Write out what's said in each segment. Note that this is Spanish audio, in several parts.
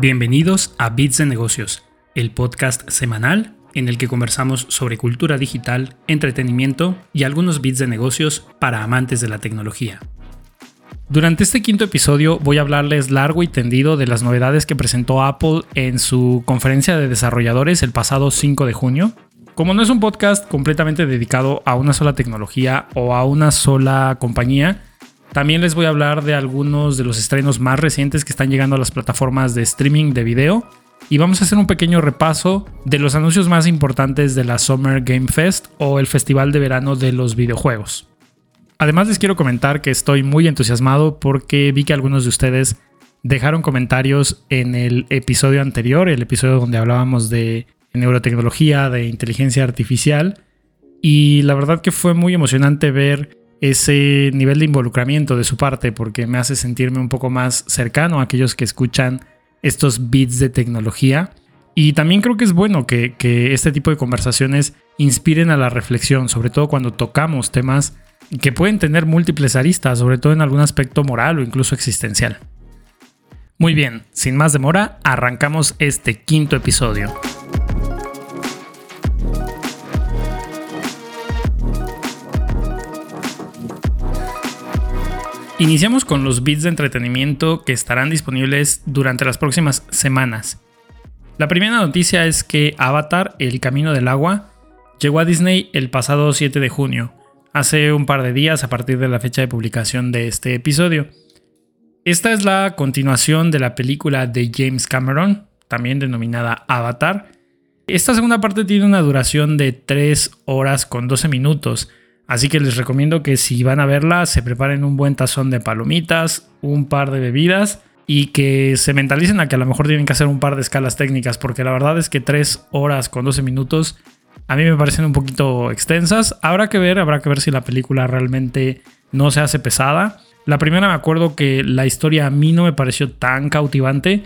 Bienvenidos a Bits de Negocios, el podcast semanal en el que conversamos sobre cultura digital, entretenimiento y algunos bits de negocios para amantes de la tecnología. Durante este quinto episodio voy a hablarles largo y tendido de las novedades que presentó Apple en su conferencia de desarrolladores el pasado 5 de junio. Como no es un podcast completamente dedicado a una sola tecnología o a una sola compañía, también les voy a hablar de algunos de los estrenos más recientes que están llegando a las plataformas de streaming de video. Y vamos a hacer un pequeño repaso de los anuncios más importantes de la Summer Game Fest o el Festival de Verano de los Videojuegos. Además les quiero comentar que estoy muy entusiasmado porque vi que algunos de ustedes dejaron comentarios en el episodio anterior, el episodio donde hablábamos de neurotecnología, de inteligencia artificial. Y la verdad que fue muy emocionante ver ese nivel de involucramiento de su parte porque me hace sentirme un poco más cercano a aquellos que escuchan estos bits de tecnología. Y también creo que es bueno que, este tipo de conversaciones inspiren a la reflexión, sobre todo cuando tocamos temas que pueden tener múltiples aristas, sobre todo en algún aspecto moral o incluso existencial. Muy bien, sin más demora, arrancamos este quinto episodio. Iniciamos con los bits de entretenimiento que estarán disponibles durante las próximas semanas. La primera noticia es que Avatar, El Camino del Agua, llegó a Disney el pasado 7 de junio, hace un par de días a partir de la fecha de publicación de este episodio. Esta es la continuación de la película de James Cameron, también denominada Avatar. Esta segunda parte tiene una duración de 3 horas con 12 minutos, Así que les recomiendo que si van a verla se preparen un buen tazón de palomitas, un par de bebidas y que se mentalicen a que a lo mejor tienen que hacer un par de escalas técnicas porque la verdad es que 3 horas con 12 minutos a mí me parecen un poquito extensas. Habrá que ver, habrá que ver si la película realmente no se hace pesada. La primera me acuerdo que la historia a mí no me pareció tan cautivante,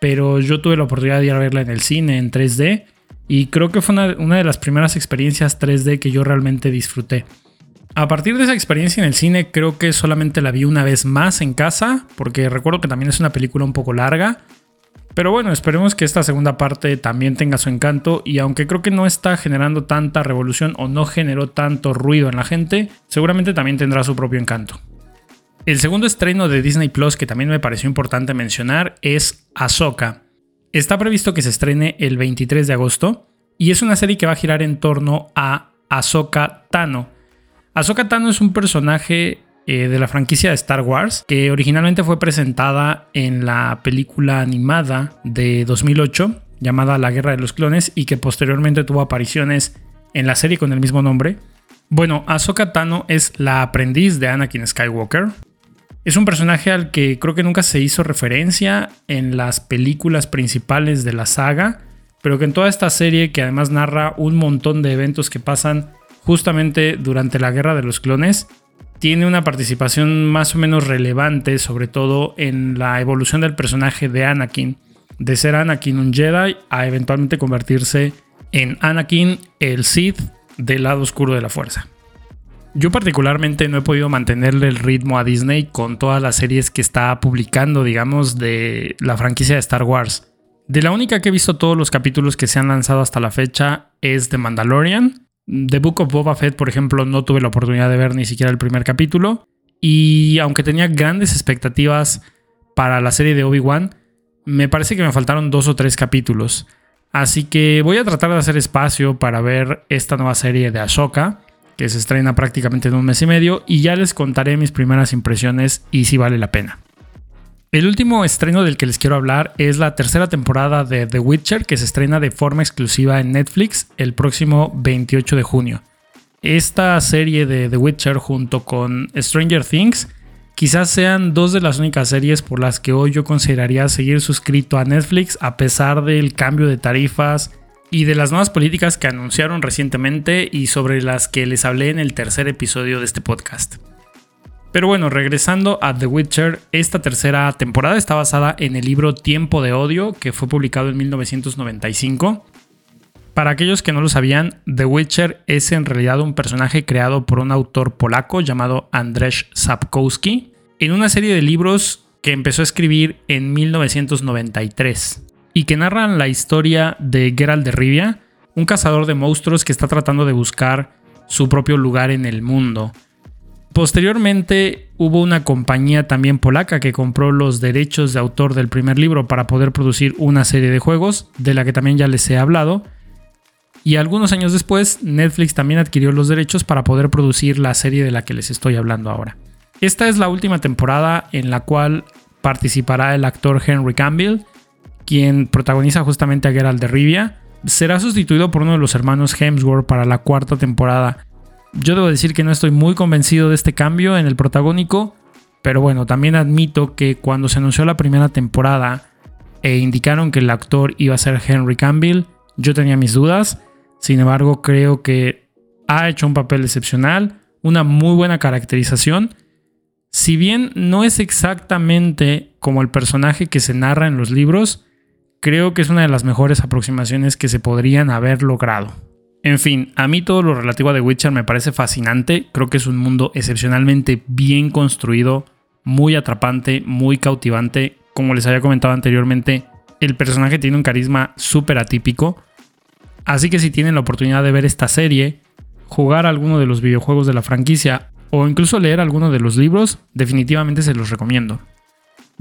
pero yo tuve la oportunidad de ir a verla en el cine en 3D y creo que fue una, una de las primeras experiencias 3D que yo realmente disfruté. A partir de esa experiencia en el cine, creo que solamente la vi una vez más en casa, porque recuerdo que también es una película un poco larga. Pero bueno, esperemos que esta segunda parte también tenga su encanto y aunque creo que no está generando tanta revolución o no generó tanto ruido en la gente, seguramente también tendrá su propio encanto. El segundo estreno de Disney Plus que también me pareció importante mencionar es Ahsoka. Está previsto que se estrene el 23 de agosto y es una serie que va a girar en torno a Ahsoka Tano, Ahsoka Tano es un personaje eh, de la franquicia de Star Wars que originalmente fue presentada en la película animada de 2008 llamada La Guerra de los Clones y que posteriormente tuvo apariciones en la serie con el mismo nombre. Bueno, Ahsoka Tano es la aprendiz de Anakin Skywalker. Es un personaje al que creo que nunca se hizo referencia en las películas principales de la saga, pero que en toda esta serie, que además narra un montón de eventos que pasan justamente durante la Guerra de los Clones, tiene una participación más o menos relevante, sobre todo en la evolución del personaje de Anakin, de ser Anakin un Jedi a eventualmente convertirse en Anakin el Sith del lado oscuro de la fuerza. Yo particularmente no he podido mantenerle el ritmo a Disney con todas las series que está publicando, digamos, de la franquicia de Star Wars. De la única que he visto todos los capítulos que se han lanzado hasta la fecha es The Mandalorian, The Book of Boba Fett, por ejemplo, no tuve la oportunidad de ver ni siquiera el primer capítulo. Y aunque tenía grandes expectativas para la serie de Obi-Wan, me parece que me faltaron dos o tres capítulos. Así que voy a tratar de hacer espacio para ver esta nueva serie de Ashoka, que se estrena prácticamente en un mes y medio, y ya les contaré mis primeras impresiones y si vale la pena. El último estreno del que les quiero hablar es la tercera temporada de The Witcher que se estrena de forma exclusiva en Netflix el próximo 28 de junio. Esta serie de The Witcher junto con Stranger Things quizás sean dos de las únicas series por las que hoy yo consideraría seguir suscrito a Netflix a pesar del cambio de tarifas y de las nuevas políticas que anunciaron recientemente y sobre las que les hablé en el tercer episodio de este podcast. Pero bueno, regresando a The Witcher, esta tercera temporada está basada en el libro Tiempo de Odio, que fue publicado en 1995. Para aquellos que no lo sabían, The Witcher es en realidad un personaje creado por un autor polaco llamado Andrzej Sapkowski, en una serie de libros que empezó a escribir en 1993 y que narran la historia de Geralt de Rivia, un cazador de monstruos que está tratando de buscar su propio lugar en el mundo. Posteriormente hubo una compañía también polaca que compró los derechos de autor del primer libro para poder producir una serie de juegos, de la que también ya les he hablado. Y algunos años después, Netflix también adquirió los derechos para poder producir la serie de la que les estoy hablando ahora. Esta es la última temporada en la cual participará el actor Henry Campbell, quien protagoniza justamente a Geralt de Rivia. Será sustituido por uno de los hermanos Hemsworth para la cuarta temporada yo debo decir que no estoy muy convencido de este cambio en el protagónico, pero bueno, también admito que cuando se anunció la primera temporada e indicaron que el actor iba a ser Henry Campbell, yo tenía mis dudas. Sin embargo, creo que ha hecho un papel excepcional, una muy buena caracterización. Si bien no es exactamente como el personaje que se narra en los libros, creo que es una de las mejores aproximaciones que se podrían haber logrado. En fin, a mí todo lo relativo a The Witcher me parece fascinante. Creo que es un mundo excepcionalmente bien construido, muy atrapante, muy cautivante. Como les había comentado anteriormente, el personaje tiene un carisma súper atípico. Así que si tienen la oportunidad de ver esta serie, jugar alguno de los videojuegos de la franquicia o incluso leer alguno de los libros, definitivamente se los recomiendo.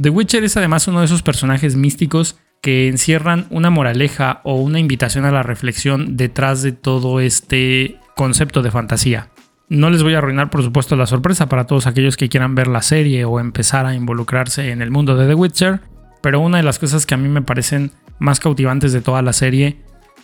The Witcher es además uno de esos personajes místicos que encierran una moraleja o una invitación a la reflexión detrás de todo este concepto de fantasía. No les voy a arruinar, por supuesto, la sorpresa para todos aquellos que quieran ver la serie o empezar a involucrarse en el mundo de The Witcher, pero una de las cosas que a mí me parecen más cautivantes de toda la serie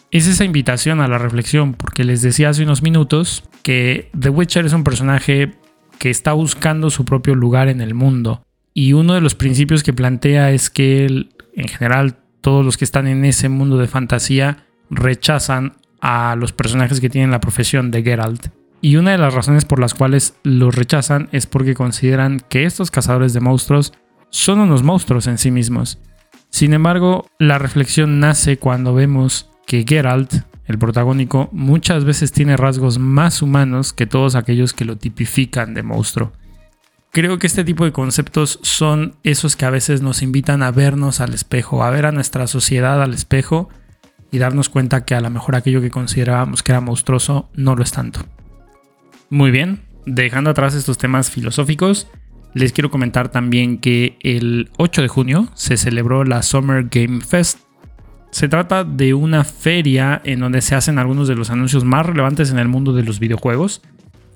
es esa invitación a la reflexión, porque les decía hace unos minutos que The Witcher es un personaje que está buscando su propio lugar en el mundo. Y uno de los principios que plantea es que él, en general todos los que están en ese mundo de fantasía rechazan a los personajes que tienen la profesión de Geralt. Y una de las razones por las cuales los rechazan es porque consideran que estos cazadores de monstruos son unos monstruos en sí mismos. Sin embargo, la reflexión nace cuando vemos que Geralt, el protagónico, muchas veces tiene rasgos más humanos que todos aquellos que lo tipifican de monstruo. Creo que este tipo de conceptos son esos que a veces nos invitan a vernos al espejo, a ver a nuestra sociedad al espejo y darnos cuenta que a lo mejor aquello que considerábamos que era monstruoso no lo es tanto. Muy bien, dejando atrás estos temas filosóficos, les quiero comentar también que el 8 de junio se celebró la Summer Game Fest. Se trata de una feria en donde se hacen algunos de los anuncios más relevantes en el mundo de los videojuegos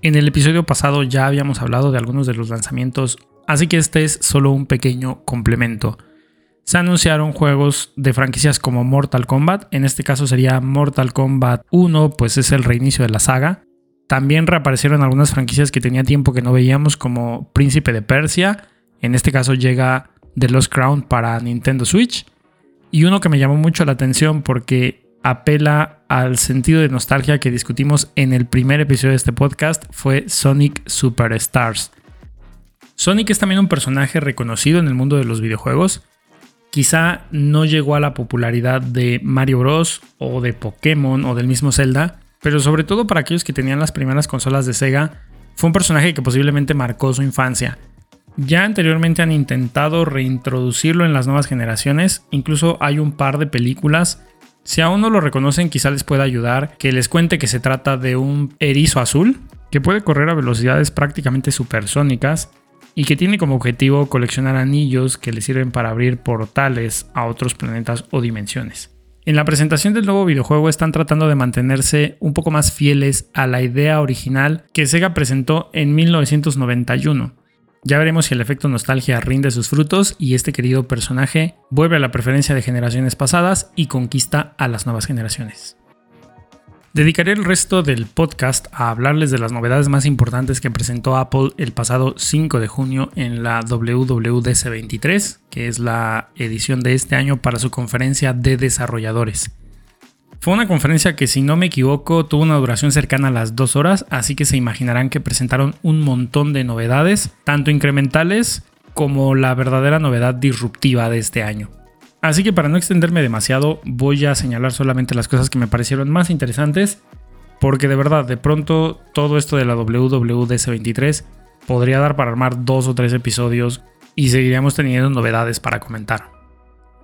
en el episodio pasado ya habíamos hablado de algunos de los lanzamientos, así que este es solo un pequeño complemento. Se anunciaron juegos de franquicias como Mortal Kombat, en este caso sería Mortal Kombat 1, pues es el reinicio de la saga. También reaparecieron algunas franquicias que tenía tiempo que no veíamos como Príncipe de Persia, en este caso llega The Lost Crown para Nintendo Switch. Y uno que me llamó mucho la atención porque apela al sentido de nostalgia que discutimos en el primer episodio de este podcast fue Sonic Superstars. Sonic es también un personaje reconocido en el mundo de los videojuegos. Quizá no llegó a la popularidad de Mario Bros. o de Pokémon o del mismo Zelda, pero sobre todo para aquellos que tenían las primeras consolas de Sega, fue un personaje que posiblemente marcó su infancia. Ya anteriormente han intentado reintroducirlo en las nuevas generaciones, incluso hay un par de películas si aún no lo reconocen, quizá les pueda ayudar que les cuente que se trata de un erizo azul que puede correr a velocidades prácticamente supersónicas y que tiene como objetivo coleccionar anillos que le sirven para abrir portales a otros planetas o dimensiones. En la presentación del nuevo videojuego están tratando de mantenerse un poco más fieles a la idea original que Sega presentó en 1991 ya veremos si el efecto nostalgia rinde sus frutos y este querido personaje vuelve a la preferencia de generaciones pasadas y conquista a las nuevas generaciones. Dedicaré el resto del podcast a hablarles de las novedades más importantes que presentó Apple el pasado 5 de junio en la WWDC 23, que es la edición de este año para su conferencia de desarrolladores. Fue una conferencia que si no me equivoco tuvo una duración cercana a las dos horas, así que se imaginarán que presentaron un montón de novedades, tanto incrementales como la verdadera novedad disruptiva de este año. Así que para no extenderme demasiado, voy a señalar solamente las cosas que me parecieron más interesantes, porque de verdad, de pronto todo esto de la WWDC 23 podría dar para armar dos o tres episodios y seguiríamos teniendo novedades para comentar.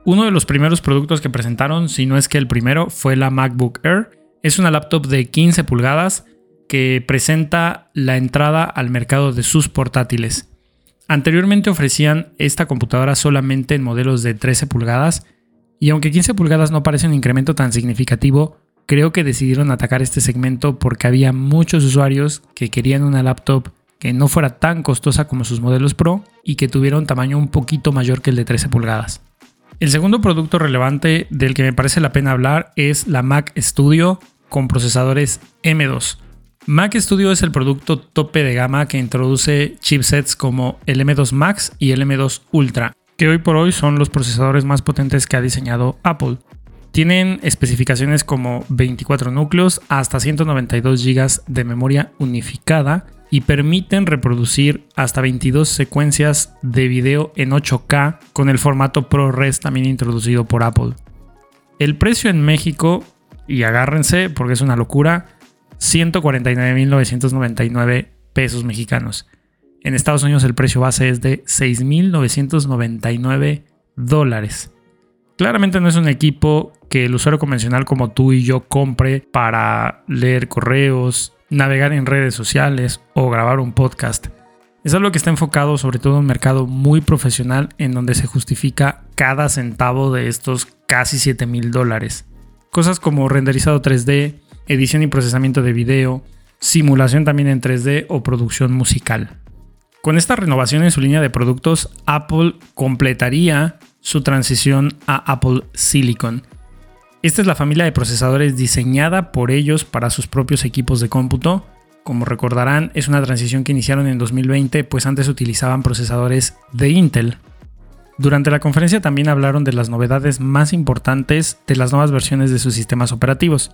Uno de los primeros productos que presentaron, si no es que el primero, fue la MacBook Air. Es una laptop de 15 pulgadas que presenta la entrada al mercado de sus portátiles. Anteriormente ofrecían esta computadora solamente en modelos de 13 pulgadas y aunque 15 pulgadas no parece un incremento tan significativo, creo que decidieron atacar este segmento porque había muchos usuarios que querían una laptop que no fuera tan costosa como sus modelos Pro y que tuviera un tamaño un poquito mayor que el de 13 pulgadas. El segundo producto relevante del que me parece la pena hablar es la Mac Studio con procesadores M2. Mac Studio es el producto tope de gama que introduce chipsets como el M2 Max y el M2 Ultra, que hoy por hoy son los procesadores más potentes que ha diseñado Apple. Tienen especificaciones como 24 núcleos hasta 192 GB de memoria unificada y permiten reproducir hasta 22 secuencias de video en 8K con el formato ProRes también introducido por Apple. El precio en México, y agárrense porque es una locura, 149.999 pesos mexicanos. En Estados Unidos el precio base es de 6.999 dólares. Claramente no es un equipo que el usuario convencional como tú y yo compre para leer correos, navegar en redes sociales o grabar un podcast. Es algo que está enfocado sobre todo en un mercado muy profesional en donde se justifica cada centavo de estos casi 7 mil dólares. Cosas como renderizado 3D, edición y procesamiento de video, simulación también en 3D o producción musical. Con esta renovación en su línea de productos, Apple completaría su transición a Apple Silicon. Esta es la familia de procesadores diseñada por ellos para sus propios equipos de cómputo. Como recordarán, es una transición que iniciaron en 2020, pues antes utilizaban procesadores de Intel. Durante la conferencia también hablaron de las novedades más importantes de las nuevas versiones de sus sistemas operativos.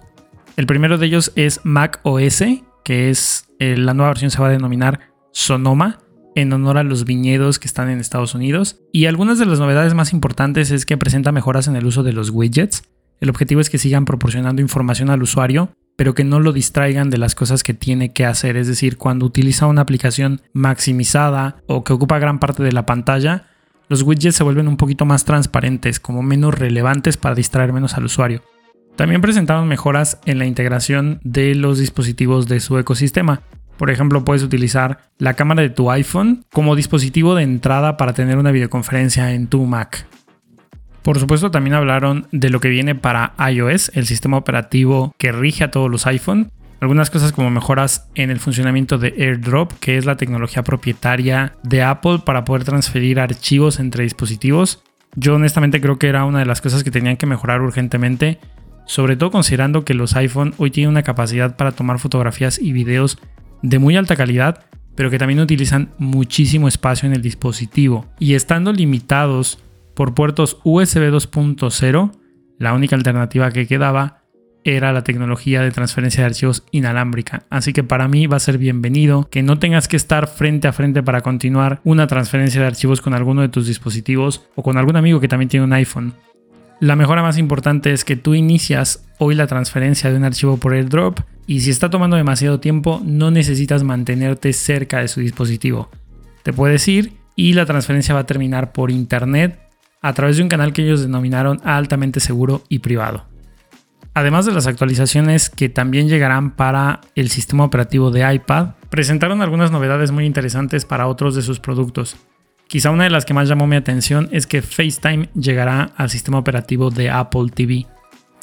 El primero de ellos es Mac OS, que es eh, la nueva versión se va a denominar Sonoma, en honor a los viñedos que están en Estados Unidos. Y algunas de las novedades más importantes es que presenta mejoras en el uso de los widgets. El objetivo es que sigan proporcionando información al usuario, pero que no lo distraigan de las cosas que tiene que hacer. Es decir, cuando utiliza una aplicación maximizada o que ocupa gran parte de la pantalla, los widgets se vuelven un poquito más transparentes, como menos relevantes para distraer menos al usuario. También presentaron mejoras en la integración de los dispositivos de su ecosistema. Por ejemplo, puedes utilizar la cámara de tu iPhone como dispositivo de entrada para tener una videoconferencia en tu Mac. Por supuesto, también hablaron de lo que viene para iOS, el sistema operativo que rige a todos los iPhone. Algunas cosas como mejoras en el funcionamiento de AirDrop, que es la tecnología propietaria de Apple para poder transferir archivos entre dispositivos. Yo honestamente creo que era una de las cosas que tenían que mejorar urgentemente sobre todo considerando que los iPhone hoy tienen una capacidad para tomar fotografías y videos de muy alta calidad, pero que también utilizan muchísimo espacio en el dispositivo. Y estando limitados por puertos USB 2.0, la única alternativa que quedaba era la tecnología de transferencia de archivos inalámbrica. Así que para mí va a ser bienvenido que no tengas que estar frente a frente para continuar una transferencia de archivos con alguno de tus dispositivos o con algún amigo que también tiene un iPhone. La mejora más importante es que tú inicias hoy la transferencia de un archivo por AirDrop y si está tomando demasiado tiempo no necesitas mantenerte cerca de su dispositivo. Te puedes ir y la transferencia va a terminar por internet a través de un canal que ellos denominaron altamente seguro y privado. Además de las actualizaciones que también llegarán para el sistema operativo de iPad, presentaron algunas novedades muy interesantes para otros de sus productos. Quizá una de las que más llamó mi atención es que FaceTime llegará al sistema operativo de Apple TV.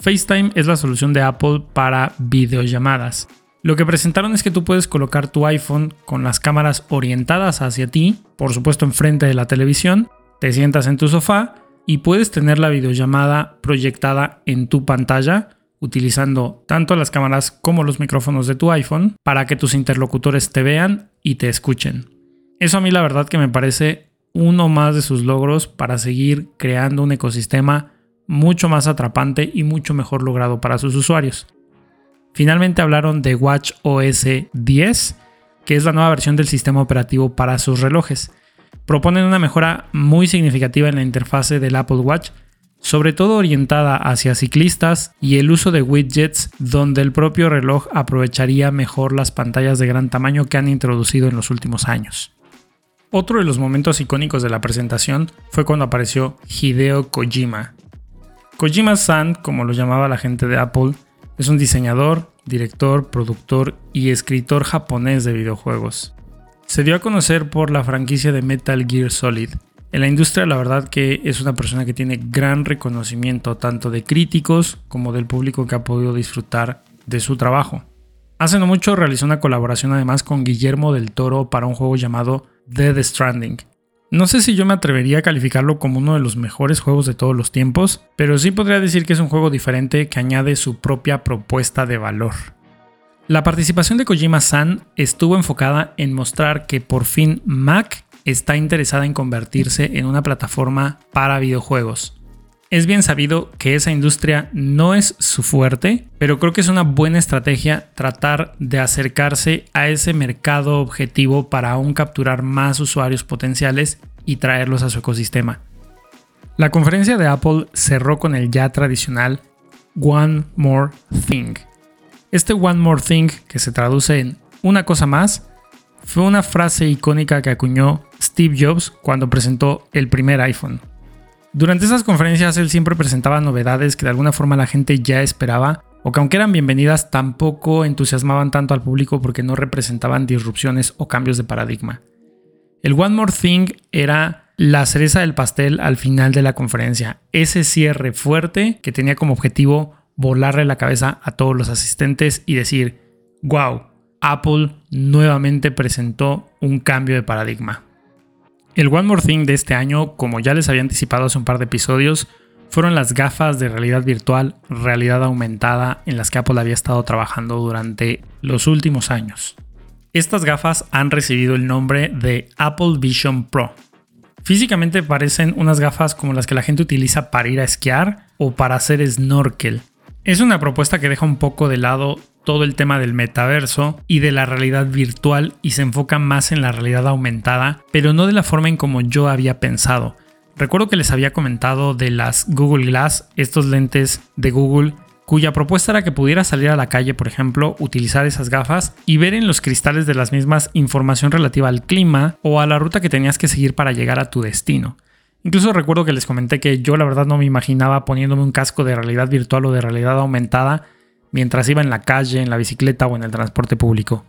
FaceTime es la solución de Apple para videollamadas. Lo que presentaron es que tú puedes colocar tu iPhone con las cámaras orientadas hacia ti, por supuesto enfrente de la televisión, te sientas en tu sofá y puedes tener la videollamada proyectada en tu pantalla utilizando tanto las cámaras como los micrófonos de tu iPhone para que tus interlocutores te vean y te escuchen. Eso a mí la verdad que me parece uno más de sus logros para seguir creando un ecosistema mucho más atrapante y mucho mejor logrado para sus usuarios. Finalmente hablaron de Watch OS 10, que es la nueva versión del sistema operativo para sus relojes. Proponen una mejora muy significativa en la interfase del Apple Watch, sobre todo orientada hacia ciclistas y el uso de widgets donde el propio reloj aprovecharía mejor las pantallas de gran tamaño que han introducido en los últimos años. Otro de los momentos icónicos de la presentación fue cuando apareció Hideo Kojima. Kojima-san, como lo llamaba la gente de Apple, es un diseñador, director, productor y escritor japonés de videojuegos. Se dio a conocer por la franquicia de Metal Gear Solid. En la industria la verdad que es una persona que tiene gran reconocimiento tanto de críticos como del público que ha podido disfrutar de su trabajo. Hace no mucho realizó una colaboración además con Guillermo del Toro para un juego llamado Dead Stranding. No sé si yo me atrevería a calificarlo como uno de los mejores juegos de todos los tiempos, pero sí podría decir que es un juego diferente que añade su propia propuesta de valor. La participación de Kojima-san estuvo enfocada en mostrar que por fin Mac está interesada en convertirse en una plataforma para videojuegos. Es bien sabido que esa industria no es su fuerte, pero creo que es una buena estrategia tratar de acercarse a ese mercado objetivo para aún capturar más usuarios potenciales y traerlos a su ecosistema. La conferencia de Apple cerró con el ya tradicional One More Thing. Este One More Thing, que se traduce en una cosa más, fue una frase icónica que acuñó Steve Jobs cuando presentó el primer iPhone. Durante esas conferencias él siempre presentaba novedades que de alguna forma la gente ya esperaba o que aunque eran bienvenidas tampoco entusiasmaban tanto al público porque no representaban disrupciones o cambios de paradigma. El One More Thing era la cereza del pastel al final de la conferencia, ese cierre fuerte que tenía como objetivo volarle la cabeza a todos los asistentes y decir, wow, Apple nuevamente presentó un cambio de paradigma. El One More Thing de este año, como ya les había anticipado hace un par de episodios, fueron las gafas de realidad virtual, realidad aumentada, en las que Apple había estado trabajando durante los últimos años. Estas gafas han recibido el nombre de Apple Vision Pro. Físicamente parecen unas gafas como las que la gente utiliza para ir a esquiar o para hacer snorkel. Es una propuesta que deja un poco de lado todo el tema del metaverso y de la realidad virtual y se enfoca más en la realidad aumentada, pero no de la forma en como yo había pensado. Recuerdo que les había comentado de las Google Glass, estos lentes de Google, cuya propuesta era que pudieras salir a la calle, por ejemplo, utilizar esas gafas y ver en los cristales de las mismas información relativa al clima o a la ruta que tenías que seguir para llegar a tu destino. Incluso recuerdo que les comenté que yo la verdad no me imaginaba poniéndome un casco de realidad virtual o de realidad aumentada mientras iba en la calle, en la bicicleta o en el transporte público.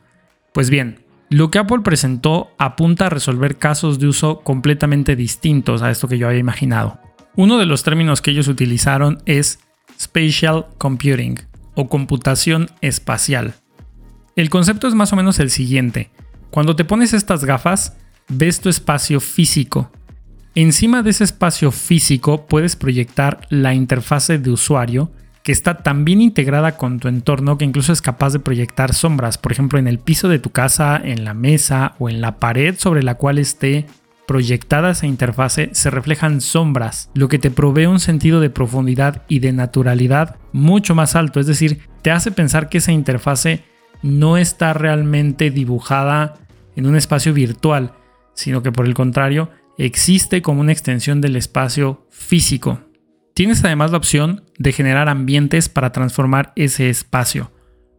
Pues bien, lo que Apple presentó apunta a resolver casos de uso completamente distintos a esto que yo había imaginado. Uno de los términos que ellos utilizaron es Spatial Computing o computación espacial. El concepto es más o menos el siguiente. Cuando te pones estas gafas, ves tu espacio físico. Encima de ese espacio físico puedes proyectar la interfase de usuario que está tan bien integrada con tu entorno que incluso es capaz de proyectar sombras, por ejemplo en el piso de tu casa, en la mesa o en la pared sobre la cual esté proyectada esa interfase se reflejan sombras, lo que te provee un sentido de profundidad y de naturalidad mucho más alto, es decir, te hace pensar que esa interfase no está realmente dibujada en un espacio virtual, sino que por el contrario existe como una extensión del espacio físico. Tienes además la opción de generar ambientes para transformar ese espacio.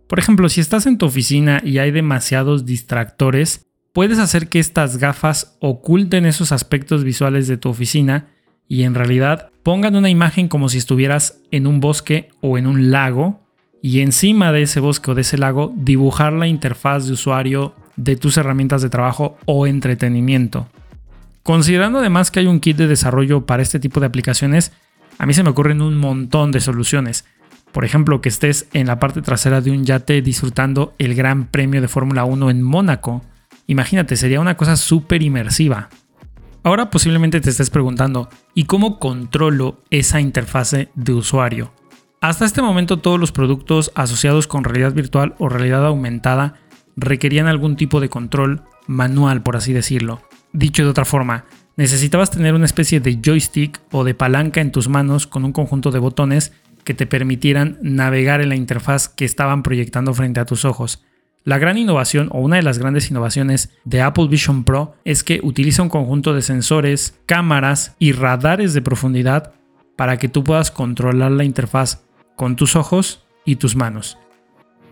Por ejemplo, si estás en tu oficina y hay demasiados distractores, puedes hacer que estas gafas oculten esos aspectos visuales de tu oficina y en realidad pongan una imagen como si estuvieras en un bosque o en un lago y encima de ese bosque o de ese lago dibujar la interfaz de usuario de tus herramientas de trabajo o entretenimiento. Considerando además que hay un kit de desarrollo para este tipo de aplicaciones, a mí se me ocurren un montón de soluciones. Por ejemplo, que estés en la parte trasera de un yate disfrutando el Gran Premio de Fórmula 1 en Mónaco. Imagínate, sería una cosa súper inmersiva. Ahora posiblemente te estés preguntando, ¿y cómo controlo esa interfase de usuario? Hasta este momento todos los productos asociados con realidad virtual o realidad aumentada requerían algún tipo de control manual, por así decirlo. Dicho de otra forma, necesitabas tener una especie de joystick o de palanca en tus manos con un conjunto de botones que te permitieran navegar en la interfaz que estaban proyectando frente a tus ojos. La gran innovación o una de las grandes innovaciones de Apple Vision Pro es que utiliza un conjunto de sensores, cámaras y radares de profundidad para que tú puedas controlar la interfaz con tus ojos y tus manos.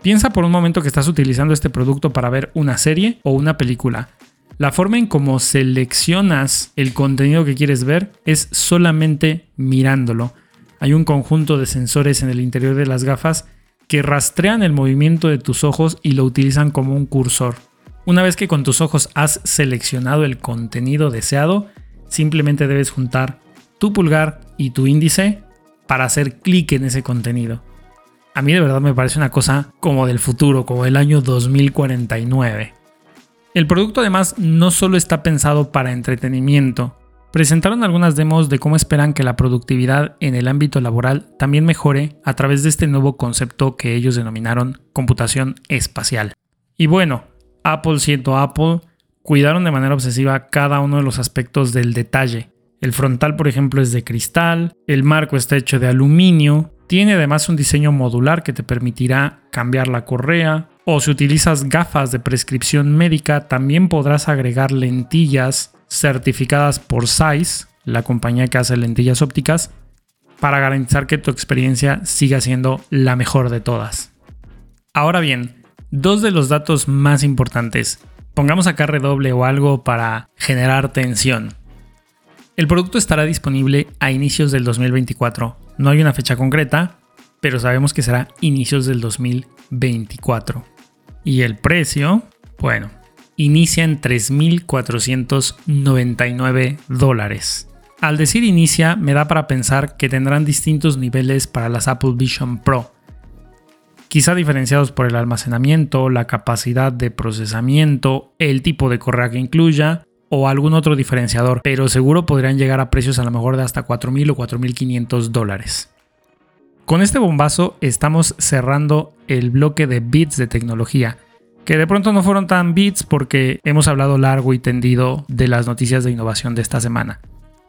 Piensa por un momento que estás utilizando este producto para ver una serie o una película La forma en cómo seleccionas el contenido que quieres ver es solamente mirándolo. Hay un conjunto de sensores en el interior de las gafas que rastrean el movimiento de tus ojos y lo utilizan como un cursor. Una vez que con tus ojos has seleccionado el contenido deseado, simplemente debes juntar tu pulgar y tu índice para hacer clic en ese contenido. A mí de verdad me parece una cosa como del futuro, como el año 2049. El producto además no solo está pensado para entretenimiento. Presentaron algunas demos de cómo esperan que la productividad en el ámbito laboral también mejore a través de este nuevo concepto que ellos denominaron computación espacial. Y bueno, Apple siendo Apple, cuidaron de manera obsesiva cada uno de los aspectos del detalle. El frontal, por ejemplo, es de cristal, el marco está hecho de aluminio, tiene además un diseño modular que te permitirá cambiar la correa, o si utilizas gafas de prescripción médica, también podrás agregar lentillas certificadas por Zeiss, la compañía que hace lentillas ópticas, para garantizar que tu experiencia siga siendo la mejor de todas. Ahora bien, dos de los datos más importantes. Pongamos acá redoble o algo para generar tensión. El producto estará disponible a inicios del 2024. No hay una fecha concreta, pero sabemos que será inicios del 2024. Y el precio, bueno, inicia en 3.499 dólares. Al decir inicia, me da para pensar que tendrán distintos niveles para las Apple Vision Pro. Quizá diferenciados por el almacenamiento, la capacidad de procesamiento, el tipo de correa que incluya o algún otro diferenciador, pero seguro podrían llegar a precios a lo mejor de hasta 4.000 o 4.500 dólares. Con este bombazo estamos cerrando el bloque de bits de tecnología, que de pronto no fueron tan bits porque hemos hablado largo y tendido de las noticias de innovación de esta semana.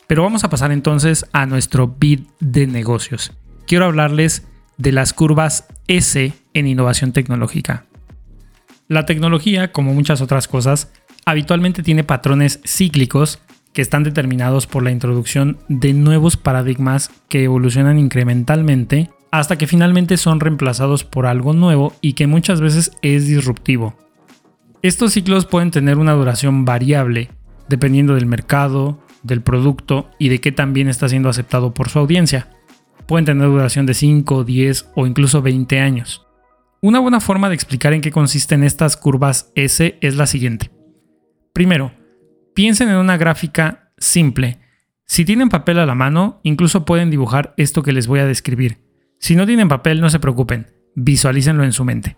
Pero vamos a pasar entonces a nuestro bit de negocios. Quiero hablarles de las curvas S en innovación tecnológica. La tecnología, como muchas otras cosas, habitualmente tiene patrones cíclicos que están determinados por la introducción de nuevos paradigmas que evolucionan incrementalmente hasta que finalmente son reemplazados por algo nuevo y que muchas veces es disruptivo. Estos ciclos pueden tener una duración variable, dependiendo del mercado, del producto y de qué también está siendo aceptado por su audiencia. Pueden tener duración de 5, 10 o incluso 20 años. Una buena forma de explicar en qué consisten estas curvas S es la siguiente. Primero, Piensen en una gráfica simple. Si tienen papel a la mano, incluso pueden dibujar esto que les voy a describir. Si no tienen papel, no se preocupen, visualícenlo en su mente.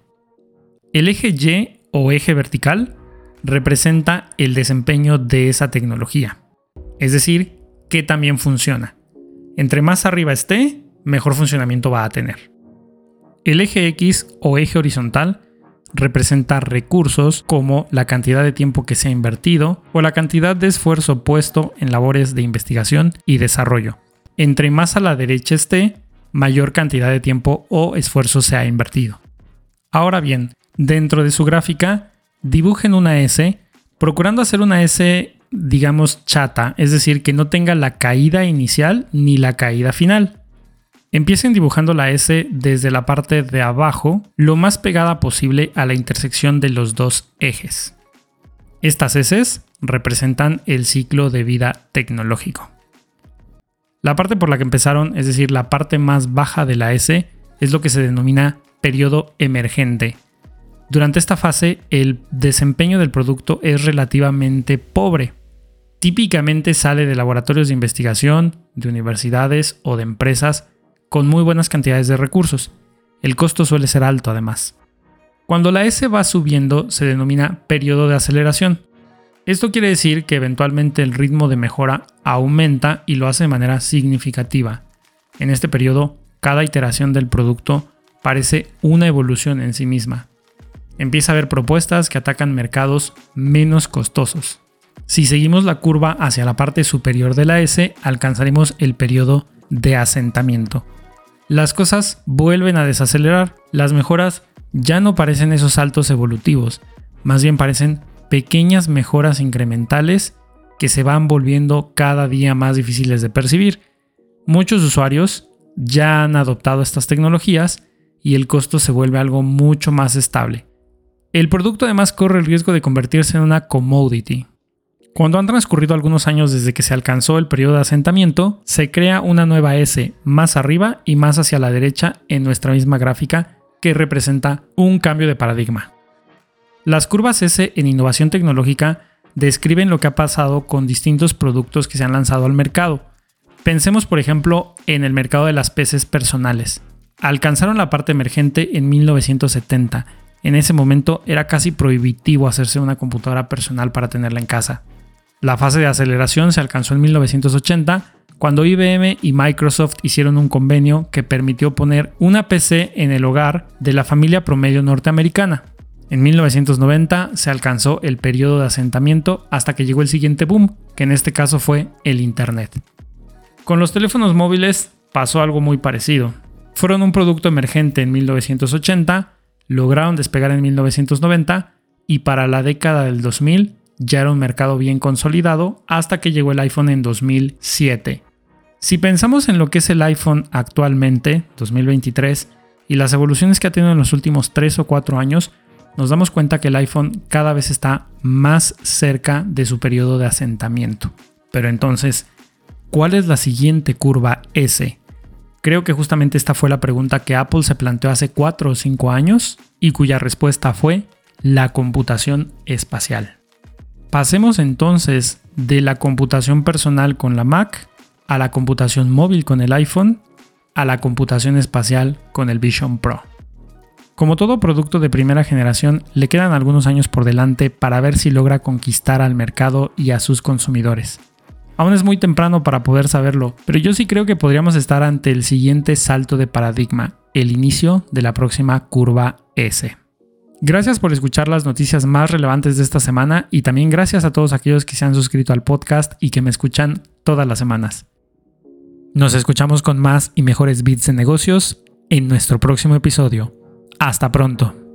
El eje Y o eje vertical representa el desempeño de esa tecnología, es decir, que también funciona. Entre más arriba esté, mejor funcionamiento va a tener. El eje X o eje horizontal representa recursos como la cantidad de tiempo que se ha invertido o la cantidad de esfuerzo puesto en labores de investigación y desarrollo. Entre más a la derecha esté, mayor cantidad de tiempo o esfuerzo se ha invertido. Ahora bien, dentro de su gráfica, dibujen una S, procurando hacer una S, digamos, chata, es decir, que no tenga la caída inicial ni la caída final. Empiecen dibujando la S desde la parte de abajo lo más pegada posible a la intersección de los dos ejes. Estas S representan el ciclo de vida tecnológico. La parte por la que empezaron, es decir, la parte más baja de la S, es lo que se denomina periodo emergente. Durante esta fase, el desempeño del producto es relativamente pobre. Típicamente sale de laboratorios de investigación, de universidades o de empresas con muy buenas cantidades de recursos. El costo suele ser alto además. Cuando la S va subiendo se denomina periodo de aceleración. Esto quiere decir que eventualmente el ritmo de mejora aumenta y lo hace de manera significativa. En este periodo, cada iteración del producto parece una evolución en sí misma. Empieza a haber propuestas que atacan mercados menos costosos. Si seguimos la curva hacia la parte superior de la S, alcanzaremos el periodo de asentamiento las cosas vuelven a desacelerar. Las mejoras ya no parecen esos saltos evolutivos, más bien parecen pequeñas mejoras incrementales que se van volviendo cada día más difíciles de percibir. Muchos usuarios ya han adoptado estas tecnologías y el costo se vuelve algo mucho más estable. El producto además corre el riesgo de convertirse en una commodity, Cuando han transcurrido algunos años desde que se alcanzó el periodo de asentamiento, se crea una nueva S más arriba y más hacia la derecha en nuestra misma gráfica que representa un cambio de paradigma. Las curvas S en innovación tecnológica describen lo que ha pasado con distintos productos que se han lanzado al mercado. Pensemos por ejemplo en el mercado de las PCs personales. Alcanzaron la parte emergente en 1970. En ese momento era casi prohibitivo hacerse una computadora personal para tenerla en casa. La fase de aceleración se alcanzó en 1980 cuando IBM y Microsoft hicieron un convenio que permitió poner una PC en el hogar de la familia promedio norteamericana. En 1990 se alcanzó el periodo de asentamiento hasta que llegó el siguiente boom, que en este caso fue el Internet. Con los teléfonos móviles pasó algo muy parecido. Fueron un producto emergente en 1980, lograron despegar en 1990 y para la década del 2000 ya era un mercado bien consolidado hasta que llegó el iPhone en 2007. Si pensamos en lo que es el iPhone actualmente, 2023, y las evoluciones que ha tenido en los últimos 3 o 4 años, nos damos cuenta que el iPhone cada vez está más cerca de su periodo de asentamiento. Pero entonces, ¿cuál es la siguiente curva S? Creo que justamente esta fue la pregunta que Apple se planteó hace 4 o 5 años y cuya respuesta fue la computación espacial. Pasemos entonces de la computación personal con la Mac a la computación móvil con el iPhone a la computación espacial con el Vision Pro. Como todo producto de primera generación, le quedan algunos años por delante para ver si logra conquistar al mercado y a sus consumidores. Aún es muy temprano para poder saberlo, pero yo sí creo que podríamos estar ante el siguiente salto de paradigma, el inicio de la próxima curva S. Gracias por escuchar las noticias más relevantes de esta semana y también gracias a todos aquellos que se han suscrito al podcast y que me escuchan todas las semanas. Nos escuchamos con más y mejores bits de negocios en nuestro próximo episodio. Hasta pronto.